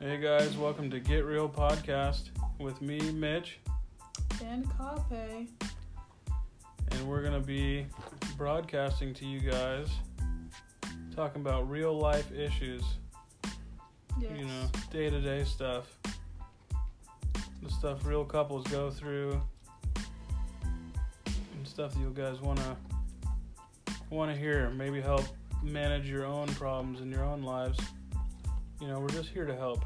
Hey guys, welcome to Get Real Podcast with me, Mitch, and Cape. and we're going to be broadcasting to you guys talking about real life issues, Yes. you know, day to day stuff. The stuff real couples go through and stuff that you guys want to want to hear, maybe help manage your own problems in your own lives. You know, we're just here to help.